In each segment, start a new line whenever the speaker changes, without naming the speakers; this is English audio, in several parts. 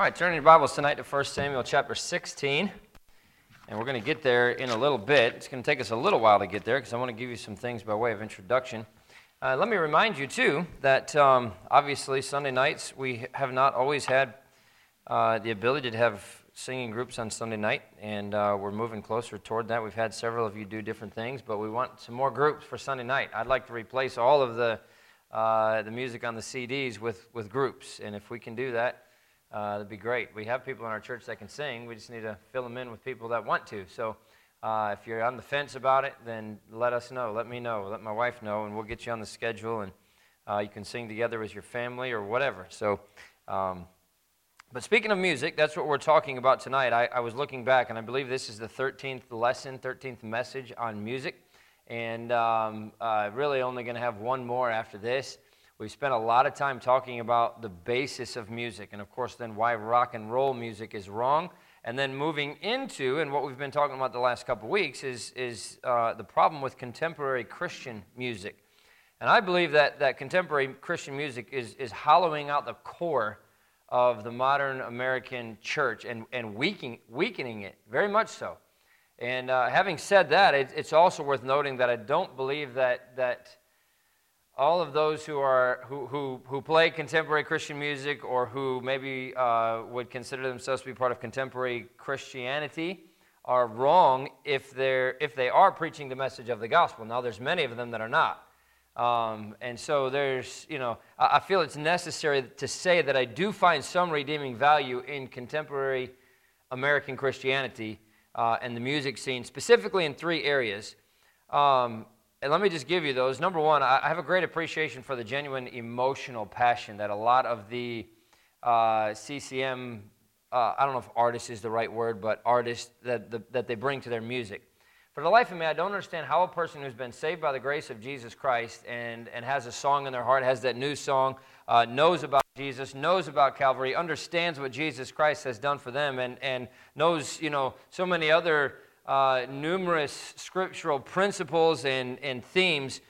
All right, turn your Bibles tonight to 1 Samuel chapter 16. And we're going to get there in a little bit. It's going to take us a little while to get there because I want to give you some things by way of introduction. Uh, let me remind you, too, that um, obviously Sunday nights we have not always had uh, the ability to have singing groups on Sunday night, and uh, we're moving closer toward that. We've had several of you do different things, but we want some more groups for Sunday night. I'd like to replace all of the, uh, the music on the CDs with, with groups, and if we can do that, uh, that'd be great. We have people in our church that can sing. We just need to fill them in with people that want to. So uh, if you're on the fence about it, then let us know. Let me know. Let my wife know, and we'll get you on the schedule, and uh, you can sing together with your family or whatever. So, um, but speaking of music, that's what we're talking about tonight. I, I was looking back, and I believe this is the 13th lesson, 13th message on music, and um, uh, really only going to have one more after this. We've spent a lot of time talking about the basis of music, and of course, then why rock and roll music is wrong. And then moving into, and what we've been talking about the last couple weeks, is, is uh, the problem with contemporary Christian music. And I believe that, that contemporary Christian music is, is hollowing out the core of the modern American church and, and weakening, weakening it, very much so. And uh, having said that, it, it's also worth noting that I don't believe that, that all of those who, are, who, who, who play contemporary Christian music or who maybe uh, would consider themselves to be part of contemporary Christianity are wrong if, they're, if they are preaching the message of the gospel. Now, there's many of them that are not. Um, and so there's, you know, I, I feel it's necessary to say that I do find some redeeming value in contemporary American Christianity uh, and the music scene, specifically in three areas. Um, and let me just give you those. Number one, I have a great appreciation for the genuine emotional passion that a lot of the uh, CCM, uh, I don't know if artist is the right word, but artists that, the, that they bring to their music. For the life of me, I don't understand how a person who's been saved by the grace of Jesus Christ and, and has a song in their heart, has that new song, uh, knows about Jesus, knows about Calvary, understands what Jesus Christ has done for them, and, and knows, you know, so many other uh, numerous scriptural principles and, and themes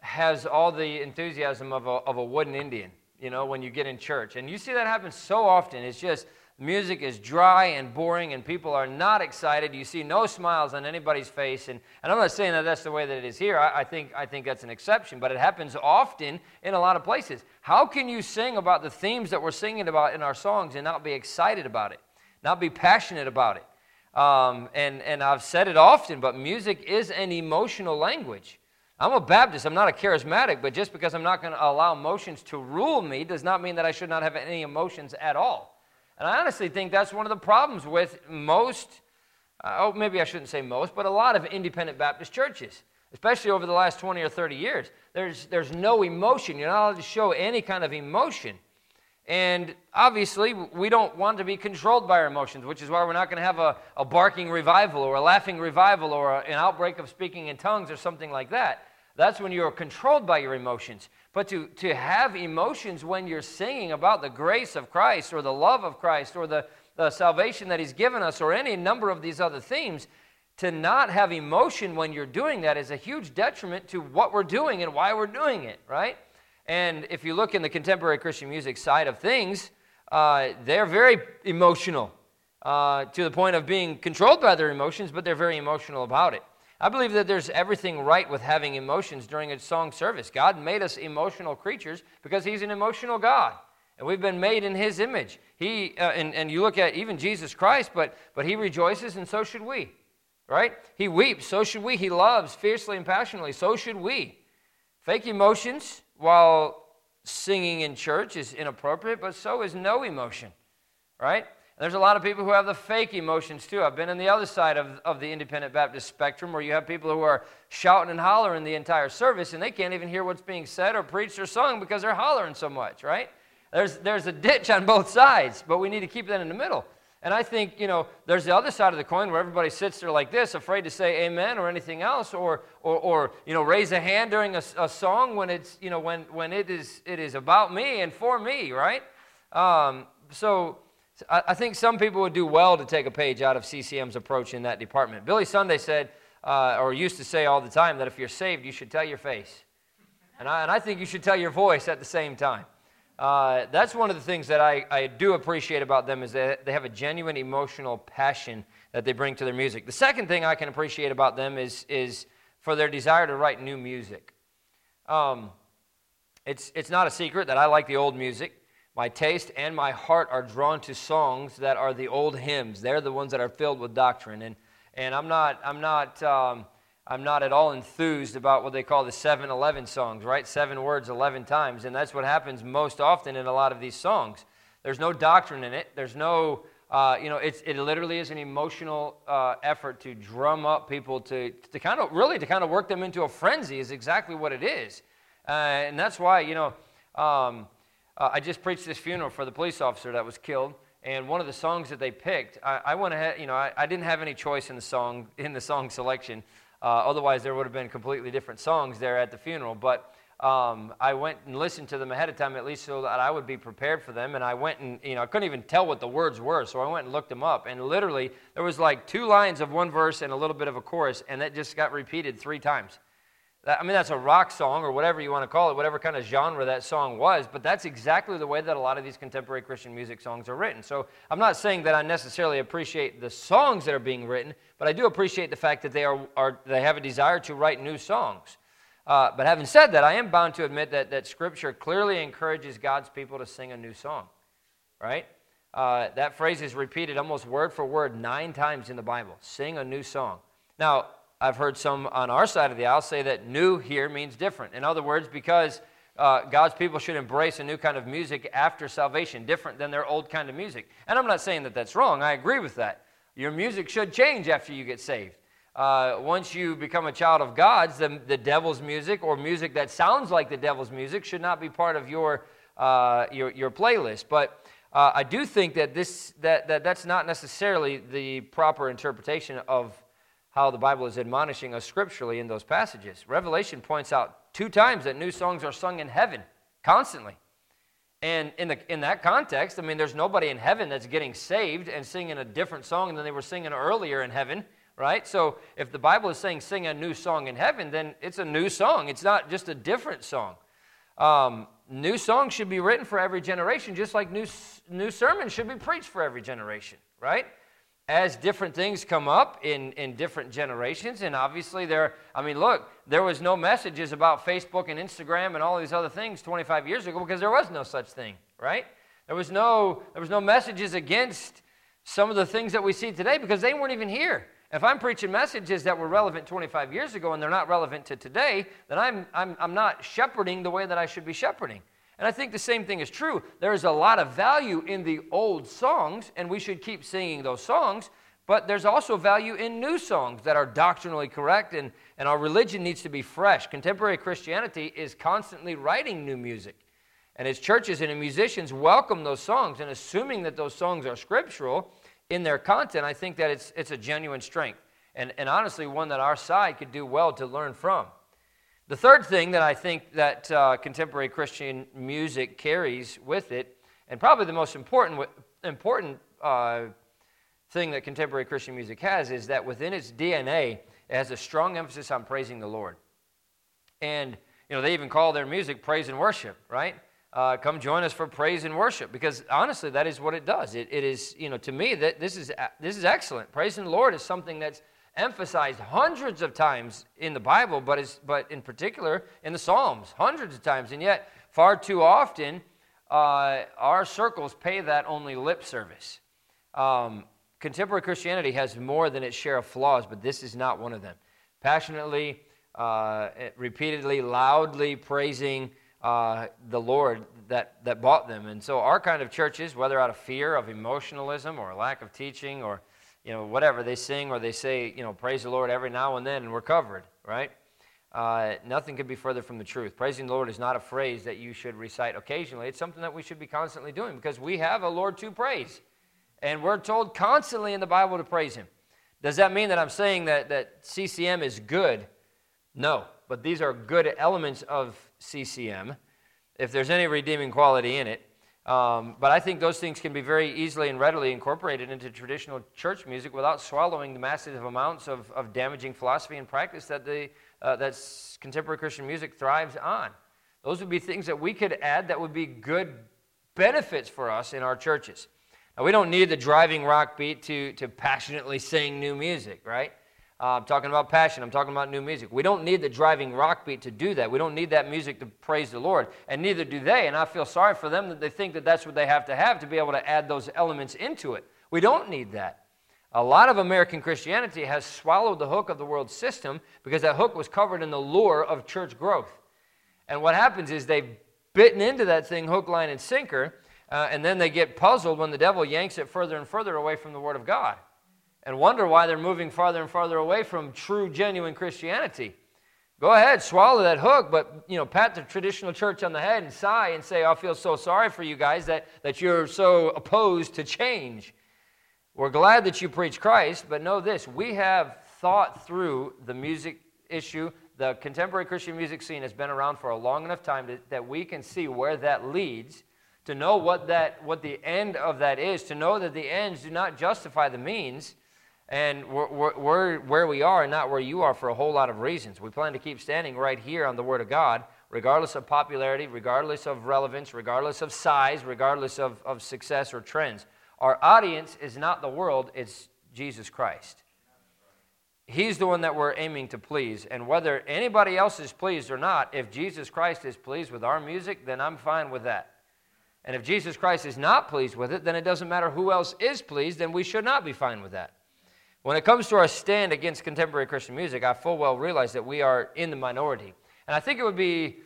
has all the enthusiasm of a, of a wooden Indian, you know, when you get in church. And you see that happen so often. It's just music is dry and boring and people are not excited. You see no smiles on anybody's face. And, and I'm not saying that that's the way that it is here. I, I, think, I think that's an exception, but it happens often in a lot of places. How can you sing about the themes that we're singing about in our songs and not be excited about it, not be passionate about it? Um, and, and I've said it often, but music is an emotional language. I'm a Baptist, I'm not a charismatic, but just because I'm not going to allow emotions to rule me does not mean that I should not have any emotions at all. And I honestly think that's one of the problems with most, uh, oh, maybe I shouldn't say most, but a lot of independent Baptist churches, especially over the last 20 or 30 years. There's, there's no emotion. You're not allowed to show any kind of emotion. And obviously, we don't want to be controlled by our emotions, which is why we're not going to have a, a barking revival or a laughing revival or a, an outbreak of speaking in tongues or something like that. That's when you're controlled by your emotions. But to, to have emotions when you're singing about the grace of Christ or the love of Christ or the, the salvation that He's given us or any number of these other themes, to not have emotion when you're doing that is a huge detriment to what we're doing and why we're doing it, right? And if you look in the contemporary Christian music side of things, uh, they're very emotional uh, to the point of being controlled by their emotions, but they're very emotional about it. I believe that there's everything right with having emotions during a song service. God made us emotional creatures because He's an emotional God. And we've been made in His image. He, uh, and, and you look at even Jesus Christ, but, but He rejoices, and so should we. Right? He weeps, so should we. He loves fiercely and passionately, so should we. Fake emotions while singing in church is inappropriate, but so is no emotion, right? And there's a lot of people who have the fake emotions too. I've been on the other side of, of the independent Baptist spectrum where you have people who are shouting and hollering the entire service and they can't even hear what's being said or preached or sung because they're hollering so much, right? There's, there's a ditch on both sides, but we need to keep that in the middle. And I think, you know, there's the other side of the coin where everybody sits there like this, afraid to say amen or anything else, or, or, or you know, raise a hand during a, a song when it's, you know, when, when it, is, it is about me and for me, right? Um, so I, I, think some people would do well to take a page out of CCM's approach in that department. Billy Sunday said, uh, or used to say all the time, that if you're saved, you should tell your face. And I, and I think you should tell your voice at the same time. Uh, that's one of the things that I, I do appreciate about them is that they have a genuine emotional passion that they bring to their music. The second thing I can appreciate about them is, is for their desire to write new music. Um, it's, it's not a secret that I like the old music. My taste and my heart are drawn to songs that are the old hymns. They're the ones that are filled with doctrine. And, and I'm not, I'm not, um, I'm not at all enthused about what they call the 7 11 songs, right? Seven words 11 times. And that's what happens most often in a lot of these songs. There's no doctrine in it. There's no, uh, you know, it's, it literally is an emotional uh, effort to drum up people to, to kind of, really, to kind of work them into a frenzy is exactly what it is. Uh, and that's why, you know, um, uh, I just preached this funeral for the police officer that was killed. And one of the songs that they picked, I, I went ahead, you know, I, I, didn't have any choice in the song, in the song selection. Uh, otherwise, there would have been completely different songs there at the funeral. But um, I went and listened to them ahead of time, at least so that I would be prepared for them. And I went and, you know, I couldn't even tell what the words were. So I went and looked them up. And literally, there was like two lines of one verse and a little bit of a chorus, and that just got repeated three times. I mean, that's a rock song or whatever you want to call it, whatever kind of genre that song was, but that's exactly the way that a lot of these contemporary Christian music songs are written. So I'm not saying that I necessarily appreciate the songs that are being written, but I do appreciate the fact that they, are, are they have a desire to write new songs. Uh, but having said that, I am bound to admit that, that Scripture clearly encourages God's people to sing a new song, right? Uh, that phrase is repeated almost word for word nine times in the Bible sing a new song. Now, I've heard some on our side of the aisle say that new here means different. In other words, because uh, God's people should embrace a new kind of music after salvation, different than their old kind of music. And I'm not saying that that's wrong. I agree with that. Your music should change after you get saved. Uh, once you become a child of God's, the, the devil's music or music that sounds like the devil's music should not be part of your, uh, your, your playlist. But uh, I do think that, this, that, that that's not necessarily the proper interpretation of how the Bible is admonishing us scripturally in those passages. Revelation points out two times that new songs are sung in heaven constantly. And in, the, in that context, I mean, there's nobody in heaven that's getting saved and singing a different song than they were singing earlier in heaven, right? So if the Bible is saying sing a new song in heaven, then it's a new song. It's not just a different song. Um, new songs should be written for every generation, just like new, new sermons should be preached for every generation, right? As different things come up in, in different generations and obviously there i mean look there was no messages about facebook and instagram and all these other things 25 years ago because there was no such thing right? There was no there was no messages against some of the things that we see today because they weren't even here. If i'm preaching messages that were relevant 25 years ago and they're not relevant to today then i'm i'm, I'm not shepherding the way that i should be shepherding and I think the same thing is true. There is a lot of value in the old songs, and we should keep singing those songs, but there's also value in new songs that are doctrinally correct, and, and our religion needs to be fresh. Contemporary Christianity is constantly writing new music. And as churches and musicians welcome those songs, and assuming that those songs are scriptural in their content, I think that it's, it's a genuine strength. And, and honestly, one that our side could do well to learn from. The third thing that I think that uh, contemporary Christian music carries with it, and probably the most important, important uh, thing that contemporary Christian music has, is that within its DNA, it has a strong emphasis on praising the Lord. And, you know, they even call their music praise and worship, right? Uh, come join us for praise and worship because honestly that is what it does it, it is you know to me that this is this is excellent praising the lord is something that's emphasized hundreds of times in the Bible, but, is, but in particular in the Psalms, hundreds of times. And yet, far too often, uh, our circles pay that only lip service. Um, contemporary Christianity has more than its share of flaws, but this is not one of them. Passionately, uh, repeatedly, loudly praising uh, the Lord that, that bought them. And so, our kind of churches, whether out of fear of emotionalism or lack of teaching or you know, whatever they sing or they say, you know, praise the Lord every now and then and we're covered, right? Uh, nothing could be further from the truth. Praising the Lord is not a phrase that you should recite occasionally. It's something that we should be constantly doing because we have a Lord to praise. And we're told constantly in the Bible to praise Him. Does that mean that I'm saying that, that CCM is good? No, but these are good elements of CCM. If there's any redeeming quality in it, um, but I think those things can be very easily and readily incorporated into traditional church music without swallowing the massive amounts of, of damaging philosophy and practice that, the, uh, that contemporary Christian music thrives on. Those would be things that we could add that would be good benefits for us in our churches. Now, we don't need the driving rock beat to, to passionately sing new music, right? Uh, I'm talking about passion. I'm talking about new music. We don't need the driving rock beat to do that. We don't need that music to praise the Lord. And neither do they. And I feel sorry for them that they think that that's what they have to have to be able to add those elements into it. We don't need that. A lot of American Christianity has swallowed the hook of the world system because that hook was covered in the lure of church growth. And what happens is they've bitten into that thing hook, line, and sinker, uh, and then they get puzzled when the devil yanks it further and further away from the Word of God and wonder why they're moving farther and farther away from true, genuine Christianity. Go ahead, swallow that hook, but you know, pat the traditional church on the head and sigh and say, I feel so sorry for you guys that, that you're so opposed to change. We're glad that you preach Christ, but know this we have thought through the music issue. The contemporary Christian music scene has been around for a long enough time to, that we can see where that leads, to know what, that, what the end of that is, to know that the ends do not justify the means, and we're, we're, we're where we are and not where you are for a whole lot of reasons. We plan to keep standing right here on the Word of God, regardless of popularity, regardless of relevance, regardless of size, regardless of, of success or trends. Our audience is not the world, it's Jesus Christ. He's the one that we're aiming to please. And whether anybody else is pleased or not, if Jesus Christ is pleased with our music, then I'm fine with that. And if Jesus Christ is not pleased with it, then it doesn't matter who else is pleased, then we should not be fine with that. When it comes to our stand against contemporary Christian music, I full well realize that we are in the minority. And I think it would be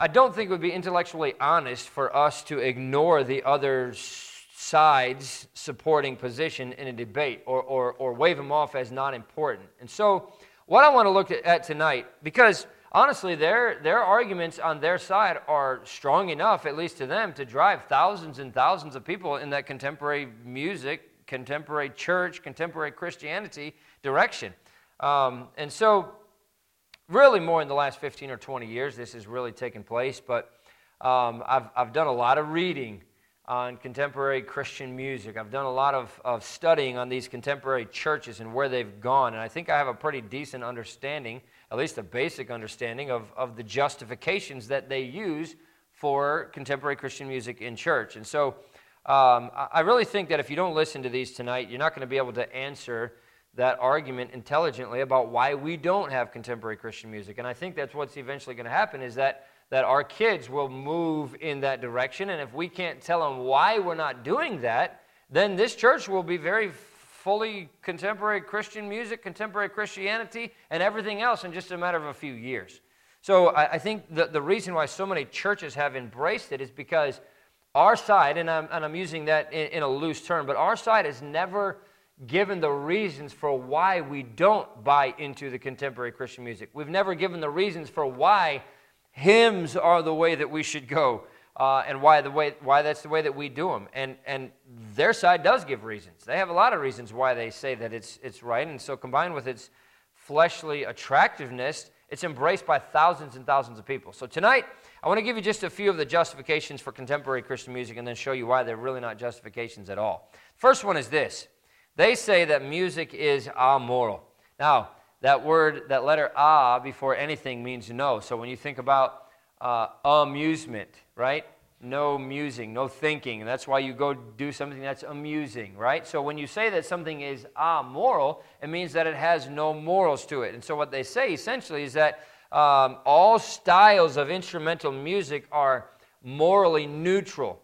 I don't think it would be intellectually honest for us to ignore the other side's supporting position in a debate or, or, or wave them off as not important. And so, what I want to look at tonight, because honestly, their, their arguments on their side are strong enough, at least to them, to drive thousands and thousands of people in that contemporary music, contemporary church, contemporary Christianity direction. Um, and so, really more in the last 15 or 20 years this has really taken place but um, I've, I've done a lot of reading on contemporary christian music i've done a lot of, of studying on these contemporary churches and where they've gone and i think i have a pretty decent understanding at least a basic understanding of, of the justifications that they use for contemporary christian music in church and so um, I really think that if you don't listen to these tonight, you're not going to be able to answer that argument intelligently about why we don't have contemporary Christian music. And I think that's what's eventually going to happen is that, that our kids will move in that direction. And if we can't tell them why we're not doing that, then this church will be very fully contemporary Christian music, contemporary Christianity, and everything else in just a matter of a few years. So I, I think the, the reason why so many churches have embraced it is because our side, and I'm, and I'm using that in, in a loose term, but our side has never given the reasons for why we don't buy into the contemporary Christian music. We've never given the reasons for why hymns are the way that we should go uh, and why, the way, why that's the way that we do them. And, and their side does give reasons. They have a lot of reasons why they say that it's, it's right. And so, combined with its fleshly attractiveness, it's embraced by thousands and thousands of people. So, tonight, I want to give you just a few of the justifications for contemporary Christian music and then show you why they're really not justifications at all. First one is this they say that music is amoral. Now, that word, that letter a before anything means no. So when you think about uh, amusement, right? No musing, no thinking. And that's why you go do something that's amusing, right? So when you say that something is amoral, it means that it has no morals to it. And so what they say essentially is that um, all styles of instrumental music are morally neutral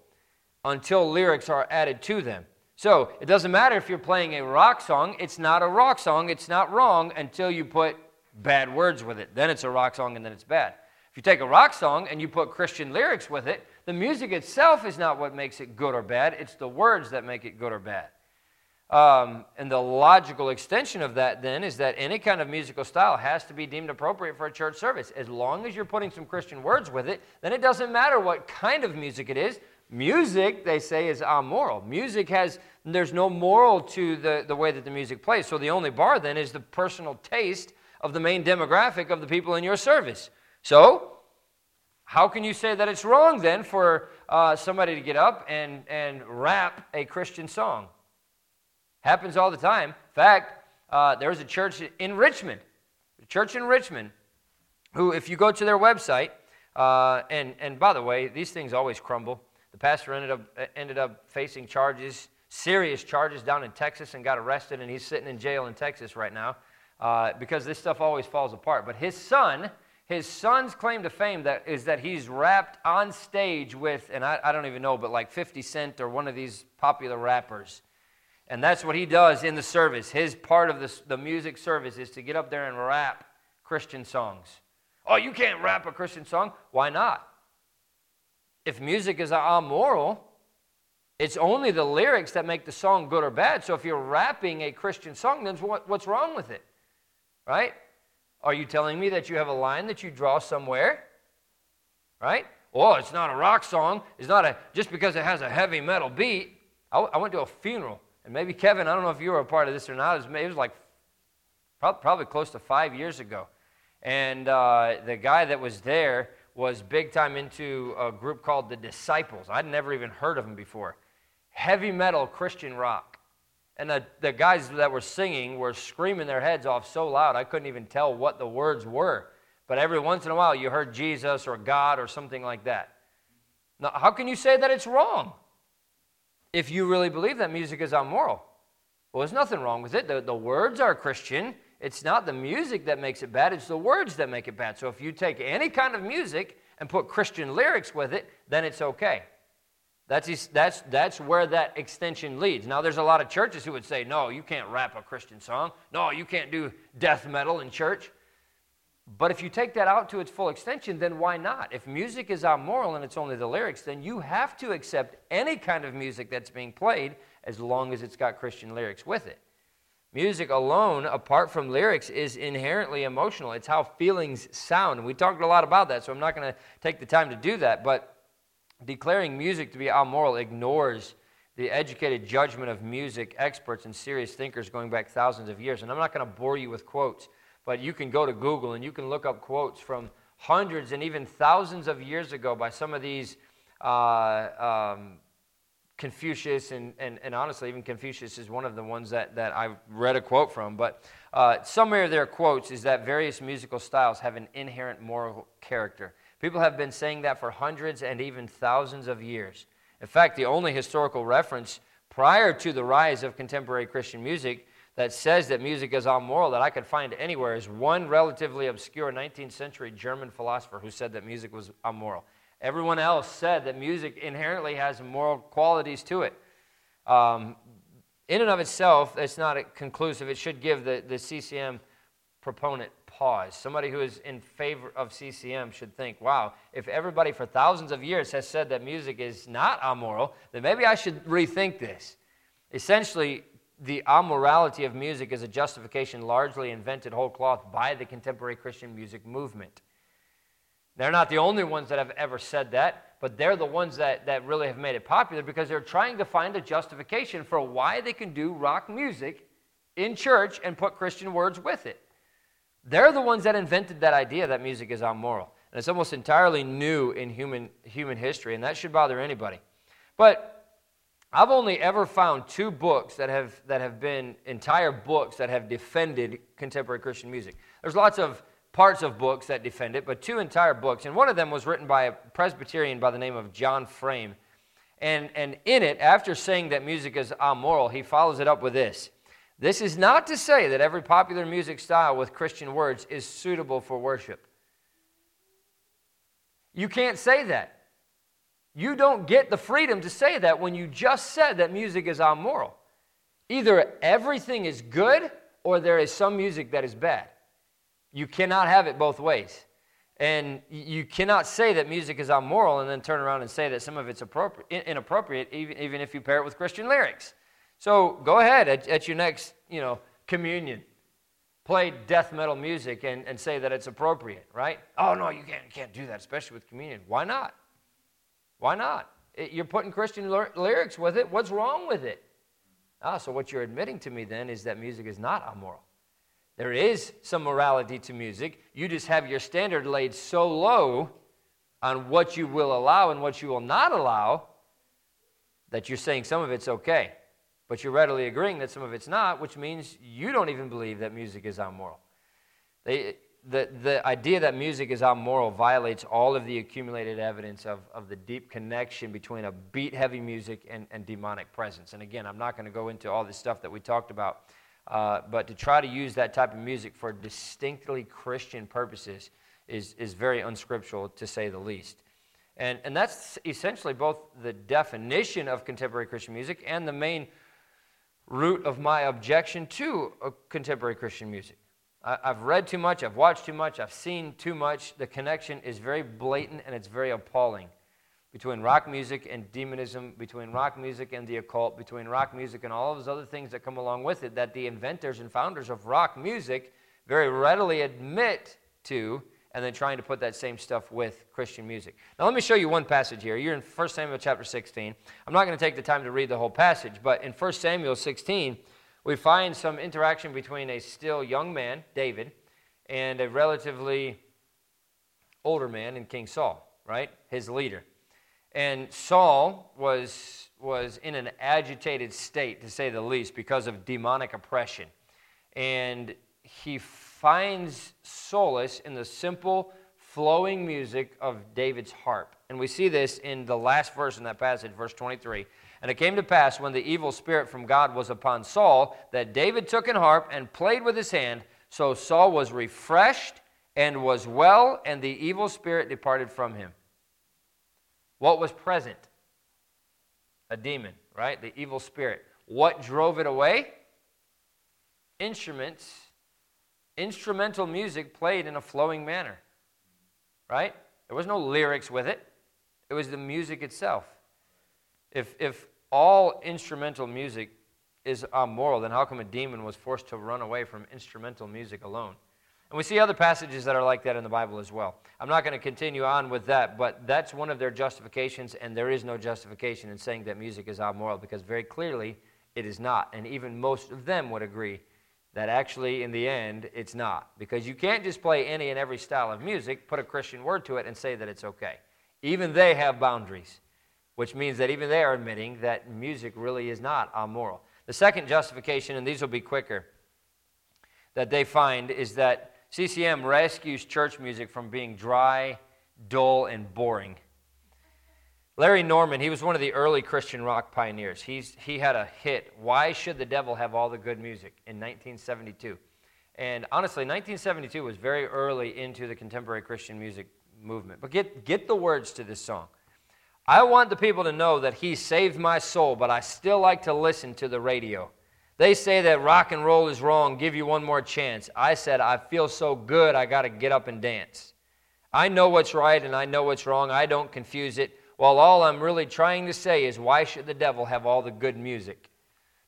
until lyrics are added to them. So it doesn't matter if you're playing a rock song, it's not a rock song, it's not wrong until you put bad words with it. Then it's a rock song and then it's bad. If you take a rock song and you put Christian lyrics with it, the music itself is not what makes it good or bad, it's the words that make it good or bad. Um, and the logical extension of that then is that any kind of musical style has to be deemed appropriate for a church service. As long as you're putting some Christian words with it, then it doesn't matter what kind of music it is. Music, they say, is amoral. Music has there's no moral to the, the way that the music plays. So the only bar then is the personal taste of the main demographic of the people in your service. So, how can you say that it's wrong then for uh, somebody to get up and, and rap a Christian song? Happens all the time. In fact, uh, was a church in Richmond, a church in Richmond, who, if you go to their website, uh, and, and by the way, these things always crumble. The pastor ended up, ended up facing charges, serious charges down in Texas, and got arrested, and he's sitting in jail in Texas right now uh, because this stuff always falls apart. But his son, his son's claim to fame that is that he's rapped on stage with, and I, I don't even know, but like 50 Cent or one of these popular rappers. And that's what he does in the service. His part of the, the music service is to get up there and rap Christian songs. Oh, you can't rap a Christian song? Why not? If music is amoral, it's only the lyrics that make the song good or bad. So if you're rapping a Christian song, then what, what's wrong with it? Right? Are you telling me that you have a line that you draw somewhere? Right? Oh, it's not a rock song. It's not a, just because it has a heavy metal beat. I, I went to a funeral, and maybe Kevin, I don't know if you were a part of this or not. It was, it was like probably close to five years ago. And uh, the guy that was there was big time into a group called the Disciples. I'd never even heard of them before. Heavy metal Christian rock. And the, the guys that were singing were screaming their heads off so loud I couldn't even tell what the words were. But every once in a while you heard Jesus or God or something like that. Now, how can you say that it's wrong if you really believe that music is immoral? Well, there's nothing wrong with it. The, the words are Christian. It's not the music that makes it bad, it's the words that make it bad. So if you take any kind of music and put Christian lyrics with it, then it's okay. That's, that's, that's where that extension leads. Now, there's a lot of churches who would say, no, you can't rap a Christian song. No, you can't do death metal in church. But if you take that out to its full extension, then why not? If music is amoral and it's only the lyrics, then you have to accept any kind of music that's being played as long as it's got Christian lyrics with it. Music alone, apart from lyrics, is inherently emotional. It's how feelings sound. And we talked a lot about that, so I'm not going to take the time to do that. But Declaring music to be amoral ignores the educated judgment of music experts and serious thinkers going back thousands of years. And I'm not going to bore you with quotes, but you can go to Google and you can look up quotes from hundreds and even thousands of years ago by some of these uh, um, Confucius, and, and, and, honestly, even Confucius is one of the ones that, that I read a quote from. But uh, some of their quotes is that various musical styles have an inherent moral character. People have been saying that for hundreds and even thousands of years. In fact, the only historical reference prior to the rise of contemporary Christian music that says that music is amoral that I could find anywhere is one relatively obscure 19th century German philosopher who said that music was amoral. Everyone else said that music inherently has moral qualities to it. Um, in and of itself, it's not conclusive. It should give the, the CCM proponent pause. Somebody who is in favor of CCM should think, wow, if everybody for thousands of years has said that music is not amoral, then maybe I should rethink this. Essentially, the amorality of music is a justification largely invented whole cloth by the contemporary Christian music movement. They're not the only ones that have ever said that, but they're the ones that, that really have made it popular because they're trying to find a justification for why they can do rock music in church and put Christian words with it. They're the ones that invented that idea that music is amoral. And it's almost entirely new in human, human history, and that should bother anybody. But I've only ever found two books that have, that have been entire books that have defended contemporary Christian music. There's lots of parts of books that defend it, but two entire books. And one of them was written by a Presbyterian by the name of John Frame. And, and in it, after saying that music is amoral, he follows it up with this this is not to say that every popular music style with Christian words is suitable for worship. You can't say that. You don't get the freedom to say that when you just said that music is amoral. Either everything is good or there is some music that is bad. You cannot have it both ways. And you cannot say that music is amoral and then turn around and say that some of it's inappropriate, even, even if you pair it with Christian lyrics. So go ahead at, at your next, you know, communion. Play death metal music and, and say that it's appropriate, right? Oh, no, you can't, you can't do that, especially with communion. Why not? Why not? It, you're putting Christian lyrics with it. What's wrong with it? Ah, so what you're admitting to me then is that music is not immoral. There is some morality to music. You just have your standard laid so low on what you will allow and what you will not allow that you're saying some of it's okay. But you're readily agreeing that some of it's not, which means you don't even believe that music is immoral. They, the, the idea that music is amoral violates all of the accumulated evidence of, of the deep connection between a beat heavy music and, and demonic presence. And again, I'm not going to go into all this stuff that we talked about, uh, but to try to use that type of music for distinctly Christian purposes is, is very unscriptural, to say the least. And, and that's essentially both the definition of contemporary Christian music and the main root of my objection to contemporary Christian music. I've read too much, I've watched too much, I've seen too much. The connection is very blatant and it's very appalling between rock music and demonism, between rock music and the occult, between rock music and all of those other things that come along with it that the inventors and founders of rock music very readily admit to and then trying to put that same stuff with Christian music. Now, let me show you one passage here. You're in 1 Samuel chapter 16. I'm not going to take the time to read the whole passage, but in 1 Samuel 16, we find some interaction between a still young man, David, and a relatively older man in King Saul, right? His leader. And Saul was, was in an agitated state, to say the least, because of demonic oppression. And he finds solace in the simple, flowing music of David's harp. And we see this in the last verse in that passage, verse 23. And it came to pass when the evil spirit from God was upon Saul that David took an harp and played with his hand. So Saul was refreshed and was well, and the evil spirit departed from him. What was present? A demon, right? The evil spirit. What drove it away? Instruments instrumental music played in a flowing manner. Right? There was no lyrics with it, it was the music itself. If, if all instrumental music is immoral, then how come a demon was forced to run away from instrumental music alone? And we see other passages that are like that in the Bible as well. I'm not going to continue on with that, but that's one of their justifications, and there is no justification in saying that music is immoral because very clearly it is not. And even most of them would agree that actually, in the end, it's not. Because you can't just play any and every style of music, put a Christian word to it, and say that it's okay. Even they have boundaries, which means that even they are admitting that music really is not immoral. The second justification, and these will be quicker, that they find is that CCM rescues church music from being dry, dull, and boring. Larry Norman, he was one of the early Christian rock pioneers. He's, he had a hit, Why Should the Devil Have All the Good Music, in 1972. And honestly, 1972 was very early into the contemporary Christian music movement. But get, get the words to this song. I want the people to know that he saved my soul, but I still like to listen to the radio. They say that rock and roll is wrong, give you one more chance. I said, I feel so good, I got to get up and dance. I know what's right and I know what's wrong. I don't confuse it while all I'm really trying to say is, why should the devil have all the good music?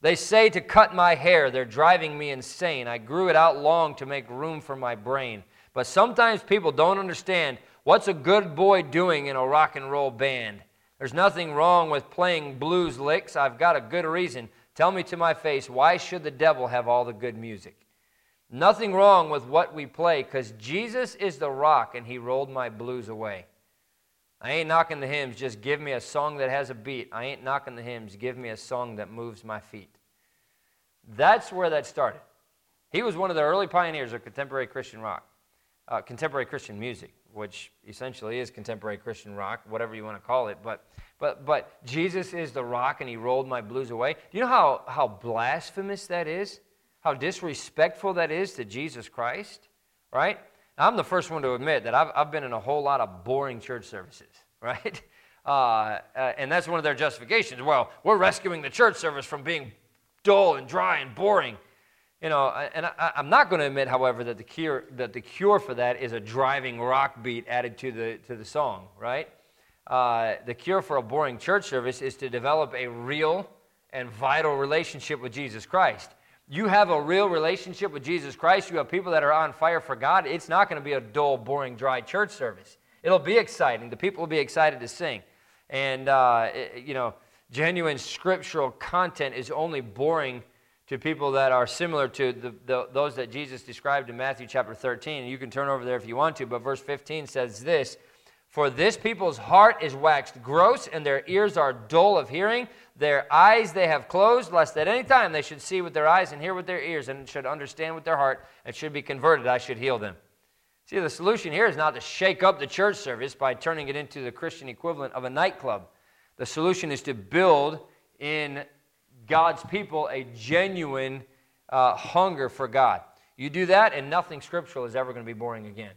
They say to cut my hair, they're driving me insane. I grew it out long to make room for my brain. But sometimes people don't understand what's a good boy doing in a rock and roll band. There's nothing wrong with playing blues licks. I've got a good reason. Tell me to my face, why should the devil have all the good music? Nothing wrong with what we play because Jesus is the rock and he rolled my blues away. I ain't knocking the hymns, just give me a song that has a beat. I ain't knocking the hymns, give me a song that moves my feet. That's where that started. He was one of the early pioneers of contemporary Christian rock, uh, contemporary Christian music, which essentially is contemporary Christian rock, whatever you want to call it. But, but, but Jesus is the rock, and he rolled my blues away. Do you know how, how blasphemous that is? How disrespectful that is to Jesus Christ? Right? Now, I'm the first one to admit that I've, I've been in a whole lot of boring church services, right? Uh, uh, and that's one of their justifications. Well, we're rescuing the church service from being dull and dry and boring. You know, and I, am not going to admit, however, that the cure that the cure for that is a driving rock beat added to the to the song, right? Uh, the cure for a boring church service is to develop a real and vital relationship with Jesus Christ you have a real relationship with Jesus Christ, you have people that are on fire for God, it's not going to be a dull, boring, dry church service. It'll be exciting. The people will be excited to sing. And, uh, it, you know, genuine scriptural content is only boring to people that are similar to the, the, those that Jesus described in Matthew chapter 13. You can turn over there if you want to, but verse 15 says this For this people's heart is waxed gross, and their ears are dull of hearing. Their eyes they have closed, lest at any time they should see with their eyes and hear with their ears and should understand with their heart and should be converted. I should heal them. See, the solution here is not to shake up the church service by turning it into the Christian equivalent of a nightclub. The solution is to build in God's people a genuine uh, hunger for God. You do that, and nothing scriptural is ever going to be boring again.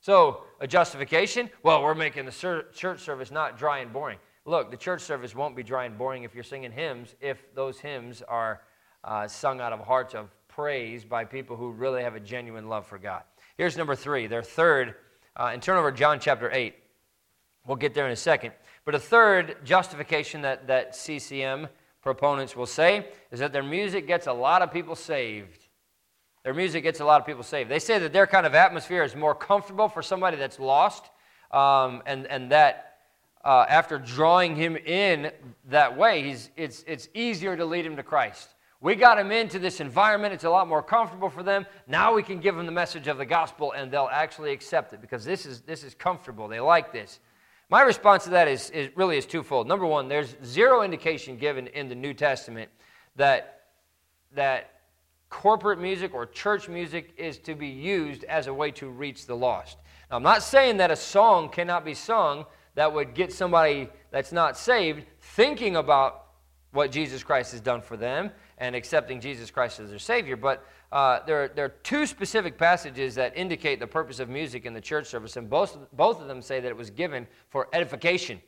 So, a justification? Well, we're making the church service not dry and boring. Look, the church service won't be dry and boring if you're singing hymns, if those hymns are uh, sung out of hearts of praise by people who really have a genuine love for God. Here's number three, their third, uh, and turn over John chapter 8. We'll get there in a second. But a third justification that, that CCM proponents will say is that their music gets a lot of people saved. Their music gets a lot of people saved. They say that their kind of atmosphere is more comfortable for somebody that's lost, um, and, and that uh, after drawing him in that way, he's, it's, it's easier to lead him to Christ. We got him into this environment. It's a lot more comfortable for them. Now we can give them the message of the gospel and they'll actually accept it because this is, this is comfortable. They like this. My response to that is, is really is twofold. Number one, there's zero indication given in the New Testament that, that corporate music or church music is to be used as a way to reach the lost. Now, I'm not saying that a song cannot be sung that would get somebody that's not saved thinking about what Jesus Christ has done for them and accepting Jesus Christ as their Savior. But uh, there, there are two specific passages that indicate the purpose of music in the church service, and both, both of them say that it was given for edification.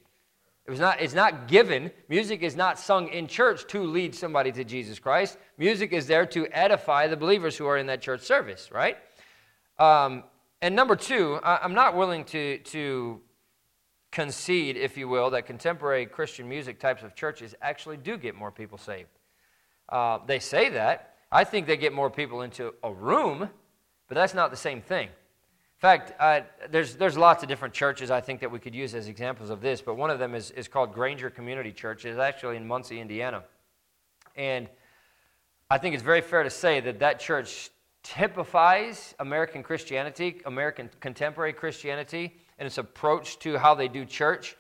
It was not, it's not given. Music is not sung in church to lead somebody to Jesus Christ. Music is there to edify the believers who are in that church service, right? Um, and number two, I, I'm not willing to, to concede, if you will, that contemporary Christian music types of churches actually do get more people saved. Uh, they say that. I think they get more people into a room, but that's not the same thing. In fact, there's, there's lots of different churches I think that we could use as examples of this, but one of them is, is called Granger Community Church. It's actually in Muncie, Indiana. And I think it's very fair to say that that church typifies American Christianity, American contemporary Christianity, and its approach to how they do church.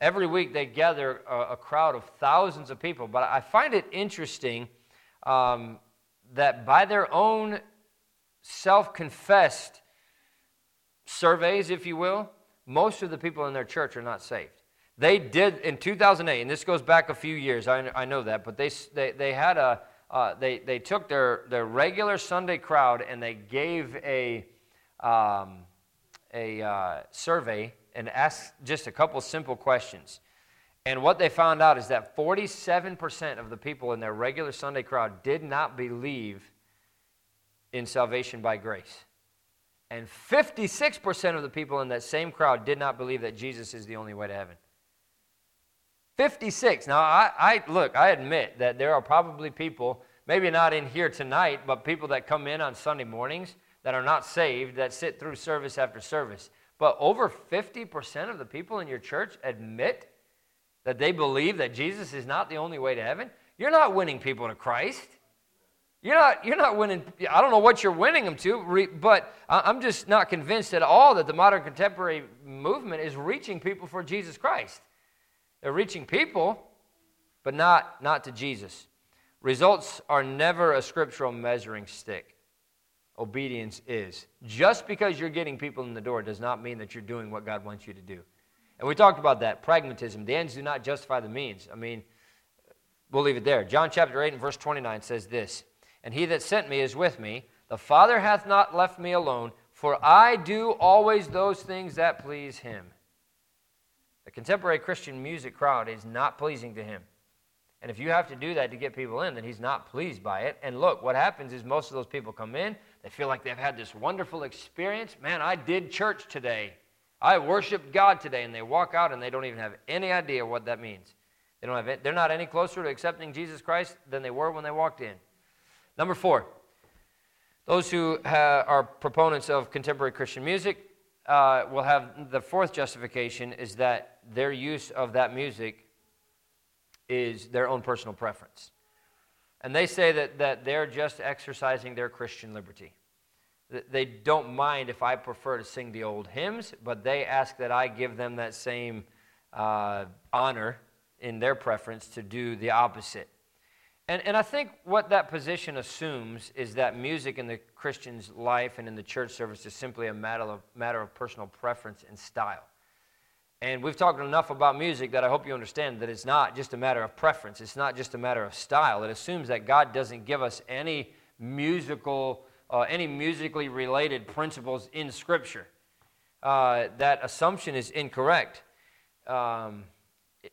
Every week they gather a, a crowd of thousands of people. But I find it interesting um, that by their own self confessed surveys, if you will, most of the people in their church are not saved. They did in 2008, and this goes back a few years, I, I know that, but they, they, they had a, uh, they, they took their, their regular Sunday crowd and they gave a, um, a uh, survey and asked just a couple simple questions. And what they found out is that 47% of the people in their regular Sunday crowd did not believe in salvation by grace. And 56% of the people in that same crowd did not believe that Jesus is the only way to heaven. 56. Now, I, I, look, I admit that there are probably people, maybe not in here tonight, but people that come in on Sunday mornings that are not saved that sit through service after service. But over 50% of the people in your church admit that they believe that Jesus is not the only way to heaven. You're not winning people to Christ. You're not, you're not winning, I don't know what you're winning them to, but I'm just not convinced at all that the modern contemporary movement is reaching people for Jesus Christ. They're reaching people, but not, not to Jesus. Results are never a scriptural measuring stick obedience is. Just because you're getting people in the door does not mean that you're doing what God wants you to do. And we talked about that pragmatism. The ends do not justify the means. I mean, we'll leave it there. John chapter 8 and verse 29 says this And he that sent me is with me. The Father hath not left me alone, for I do always those things that please him. The contemporary Christian music crowd is not pleasing to him. And if you have to do that to get people in, then he's not pleased by it. And look, what happens is most of those people come in, they feel like they've had this wonderful experience. Man, I did church today. I worshiped God today. And they walk out and they don't even have any idea what that means. They don't have it, they're not any closer to accepting Jesus Christ than they were when they walked in. Number four, those who ha- are proponents of contemporary Christian music uh, will have the fourth justification is that their use of that music is their own personal preference. And they say that, that they're just exercising their Christian liberty. They don't mind if I prefer to sing the old hymns, but they ask that I give them that same uh, honor in their preference to do the opposite. And, and I think what that position assumes is that music in the Christian's life and in the church service is simply a matter of, matter of personal preference and style. And we've talked enough about music that I hope you understand that it's not just a matter of preference, it's not just a matter of style. It assumes that God doesn't give us any musical, uh, any musically related principles in Scripture. Uh, that assumption is incorrect. Um,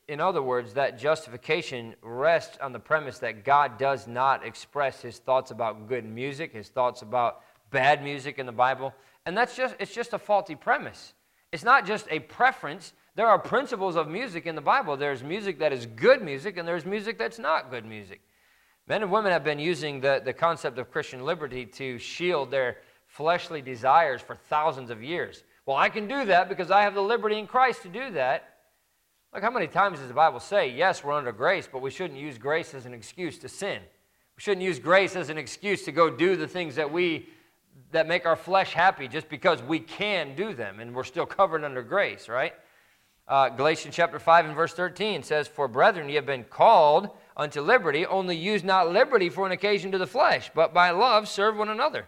in other words, that justification rests on the premise that God does not express his thoughts about good music, his thoughts about bad music in the Bible. And that's just it's just a faulty premise. It's not just a preference. There are principles of music in the Bible. There's music that is good music and there's music that's not good music. Men and women have been using the, the concept of Christian liberty to shield their fleshly desires for thousands of years. Well, I can do that because I have the liberty in Christ to do that. Look, how many times does the Bible say, yes, we're under grace, but we shouldn't use grace as an excuse to sin? We shouldn't use grace as an excuse to go do the things that we that make our flesh happy just because we can do them and we're still covered under grace, right? Uh, Galatians chapter 5 and verse 13 says, For brethren, ye have been called unto liberty, only use not liberty for an occasion to the flesh, but by love serve one another.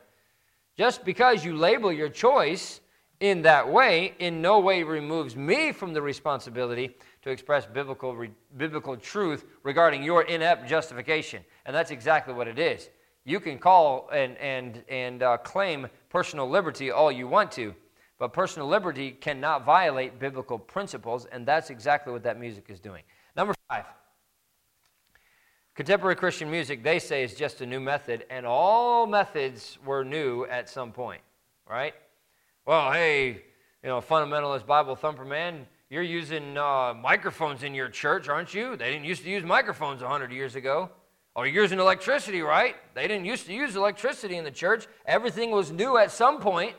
Just because you label your choice in that way, in no way removes me from the responsibility to express biblical, re, biblical truth regarding your inept justification. And that's exactly what it is. You can call and, and, and uh, claim personal liberty all you want to, but personal liberty cannot violate biblical principles, and that's exactly what that music is doing. Number five. Contemporary Christian music, they say, is just a new method, and all methods were new at some point, right? Well, hey, you know, fundamentalist Bible thumper man, you're using uh, microphones in your church, aren't you? They didn't used to use microphones 100 years ago. Or you're using electricity, right? They didn't used to use electricity in the church. Everything was new at some point,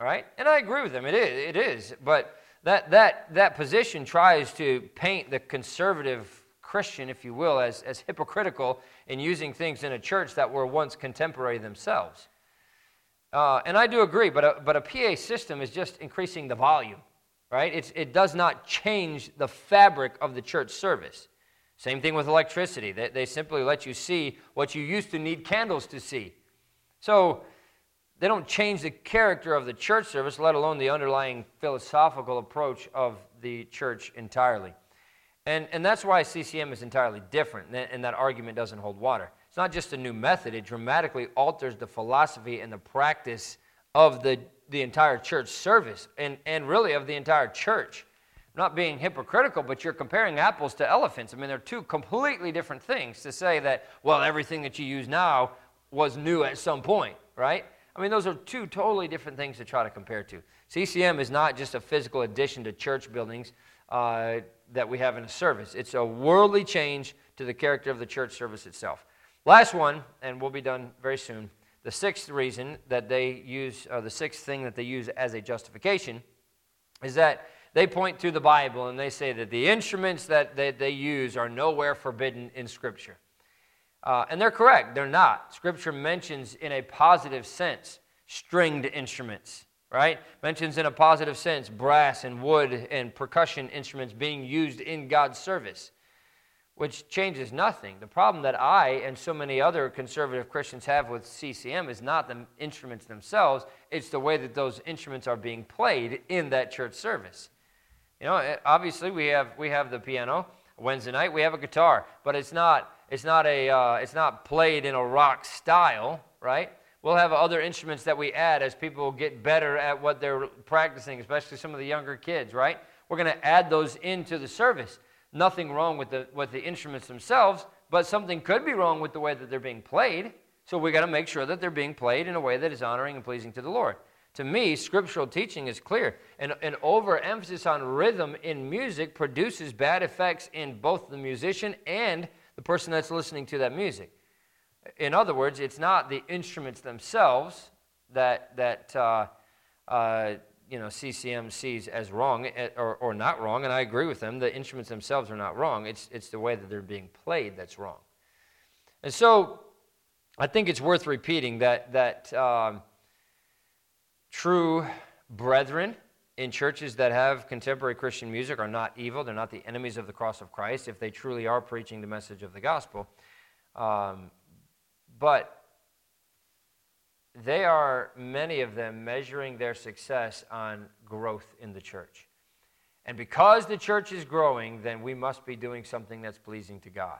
all right? And I agree with them. It is. It is. But that, that, that position tries to paint the conservative Christian, if you will, as, as hypocritical in using things in a church that were once contemporary themselves. Uh, and I do agree, but a, but a PA system is just increasing the volume right? It's, it does not change the fabric of the church service. Same thing with electricity. They, they simply let you see what you used to need candles to see. So they don't change the character of the church service, let alone the underlying philosophical approach of the church entirely. And, and that's why CCM is entirely different, and that argument doesn't hold water. It's not just a new method, it dramatically alters the philosophy and the practice of the the entire church service and, and really of the entire church. not being hypocritical, but you're comparing apples to elephants. I mean, they're two completely different things to say that, well, everything that you use now was new at some point, right? I mean, those are two totally different things to try to compare to. CCM is not just a physical addition to church buildings uh, that we have in a service, it's a worldly change to the character of the church service itself. Last one, and we'll be done very soon the sixth reason that they use, or the sixth thing that they use as a justification, is that they point to the Bible and they say that the instruments that they, they use are nowhere forbidden in Scripture. Uh, and they're correct, they're not. Scripture mentions in a positive sense stringed instruments, right? Mentions in a positive sense brass and wood and percussion instruments being used in God's service which changes nothing. The problem that I and so many other conservative Christians have with CCM is not the instruments themselves, it's the way that those instruments are being played in that church service. You know, eh, obviously we have, we have the piano. Wednesday night we have a guitar, but it's not, it's not, a, uh, it's not played in a rock style, right? We'll have other instruments that we add as people get better at what they're practicing, especially some of the younger kids, right? We're going to add those into the service nothing wrong with the, with the instruments themselves, but something could be wrong with the way that they're being played. So we got to make sure that they're being played in a way that is honoring and pleasing to the Lord. To me, scriptural teaching is clear. An, an overemphasis on rhythm in music produces bad effects in both the musician and the person that's listening to that music. In other words, it's not the instruments themselves that, that uh, uh, you know, CCM sees as wrong eh, or, or not wrong, and I agree with them. The instruments themselves are not wrong. It's, it's the way that they're being played that's wrong. And so I think it's worth repeating that, that um, true brethren in churches that have contemporary Christian music are not evil. They're not the enemies of the cross of Christ if they truly are preaching the message of the gospel. Um, but they are, many of them, measuring their success on growth in the church. And because the church is growing, then we must be doing something that's pleasing to God.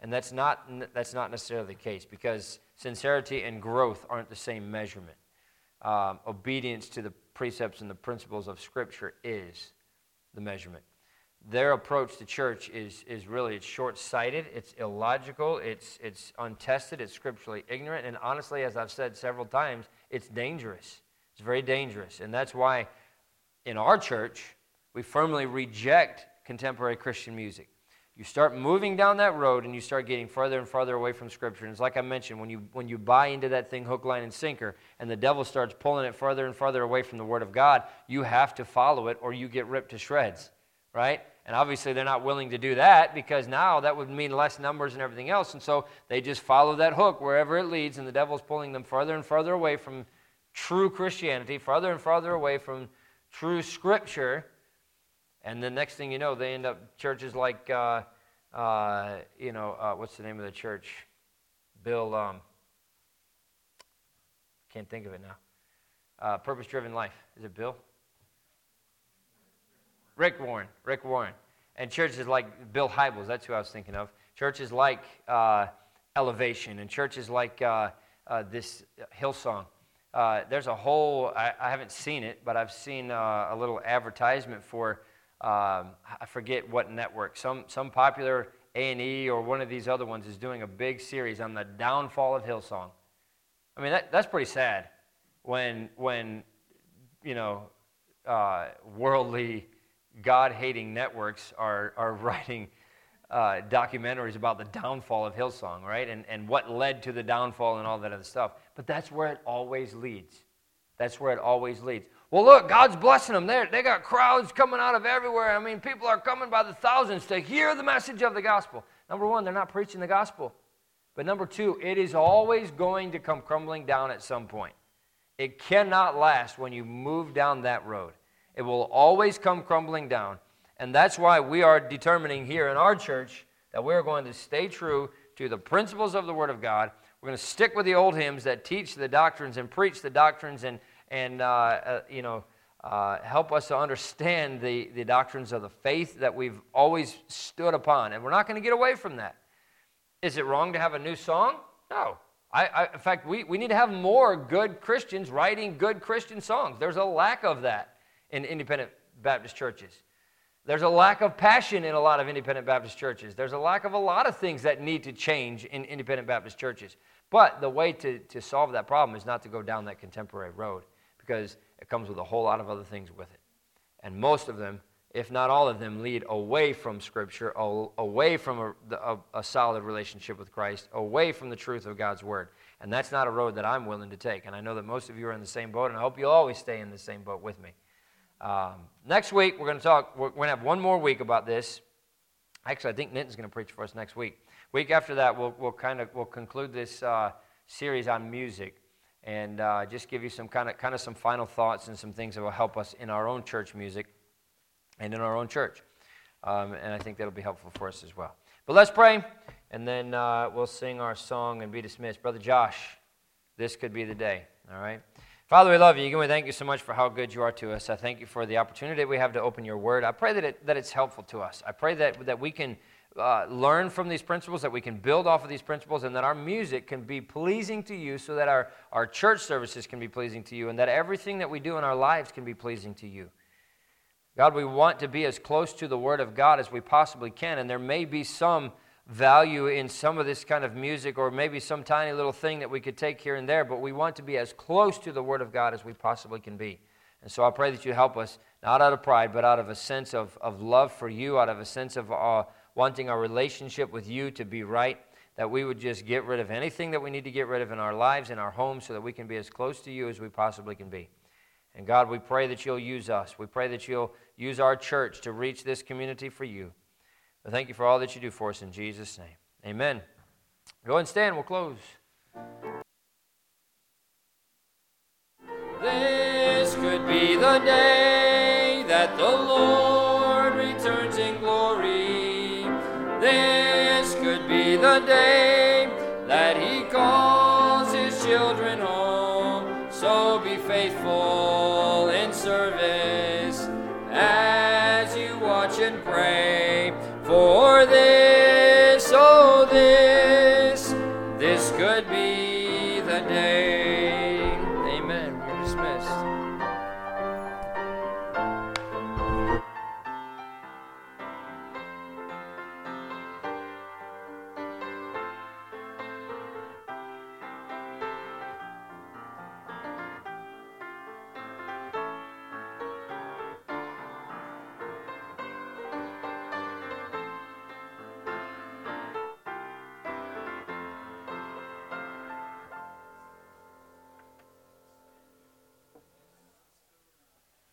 And that's not, that's not necessarily the case because sincerity and growth aren't the same measurement. Um, obedience to the precepts and the principles of Scripture is the measurement. Their approach to church is, is really it's short-sighted, it's illogical, it's, it's untested, it's scripturally ignorant, and honestly, as I've said several times, it's dangerous. It's very dangerous. And that's why in our church, we firmly reject contemporary Christian music. You start moving down that road and you start getting further and further away from Scripture. And it's like I mentioned, when you, when you buy into that thing hook, line, and sinker, and the devil starts pulling it further and further away from the Word of God, you have to follow it or you get ripped to shreds, right? And obviously, they're not willing to do that because now that would mean less numbers and everything else. And so they just follow that hook wherever it leads, and the devil's pulling them further and further away from true Christianity, farther and farther away from true Scripture. And the next thing you know, they end up churches like, uh, uh, you know, uh, what's the name of the church? Bill, um, can't think of it now. Uh, Purpose Driven Life. Is it Bill? Rick Warren. Rick Warren. And churches like Bill Hybels, that's who I was thinking of. Churches like uh, Elevation and churches like uh, this Hillsong. there's a whole, I, I, haven't seen it, but I've seen a little advertisement for um, I forget what network, some, some popular A&E or one of these other ones is doing a big series on the downfall of Hillsong. I mean, that, that's pretty sad when, when you know, uh, worldly, God-hating networks are, are writing uh, documentaries about the downfall of Hillsong, right? And, and what led to the downfall and all that other stuff. But that's where it always leads. That's where it always leads. Well, look, God's blessing them. They're, they got crowds coming out of everywhere. I mean, people are coming by the thousands to hear the message of the gospel. Number one, they're not preaching the gospel. But number two, it is always going to come crumbling down at some point. It cannot last when you move down that road. It will always come crumbling down. And that's why we are determining here in our church that we're going to stay true to the principles of the Word of God. We're going to stick with the old hymns that teach the doctrines and preach the doctrines and, and uh, uh, you know, uh, help us to understand the, the doctrines of the faith that we've always stood upon. And we're not going to get away from that. Is it wrong to have a new song? No. I, I, in fact, we, we need to have more good Christians writing good Christian songs. There's a lack of that in independent Baptist churches. There's a lack of passion in a lot of independent Baptist churches. There's a lack of a lot of things that need to change in independent Baptist churches. But the way to, to solve that problem is not to go down that contemporary road because it comes with a whole lot of other things with it. And most of them, if not all of them, lead away from Scripture, away from a, a, a, solid relationship with Christ, away from the truth of God's Word. And that's not a road that I'm willing to take. And I know that most of you are in the same boat, and I hope you'll always stay in the same boat with me. Um, next week, we're going to talk, we're going to have one more week about this. Actually, I think Nitin's going to preach for us next week. Week after that, we'll, we'll kind of we'll conclude this uh, series on music and uh, just give you some kind of kind of some final thoughts and some things that will help us in our own church music and in our own church. Um, and I think that'll be helpful for us as well. But let's pray, and then uh, we'll sing our song and be dismissed. Brother Josh, this could be the day. All right. Father, we love you. Again, we thank you so much for how good you are to us. I thank you for the opportunity we have to open your word. I pray that, it, that it's helpful to us. I pray that, that we can uh, learn from these principles, that we can build off of these principles, and that our music can be pleasing to you so that our, our church services can be pleasing to you, and that everything that we do in our lives can be pleasing to you. God, we want to be as close to the Word of God as we possibly can, and there may be some value in some of this kind of music or maybe some tiny little thing that we could take here and there, but we want to be as close to the Word of God as we possibly can be. And so I pray that you help us, not out of pride, but out of a sense of, of love for you, out of a sense of uh, wanting our relationship with you to be right, that we would just get rid of anything that we need to get rid of in our lives, in our homes, so that we can be as close to you as we possibly can be. And God, we pray that you'll use us. We pray that you'll use our church to reach this community for you. But thank you for all that you do for us in Jesus' name. Amen. Go and stand. We'll close. This could be the day that the Lord the day that he calls his children home. So be faithful in service.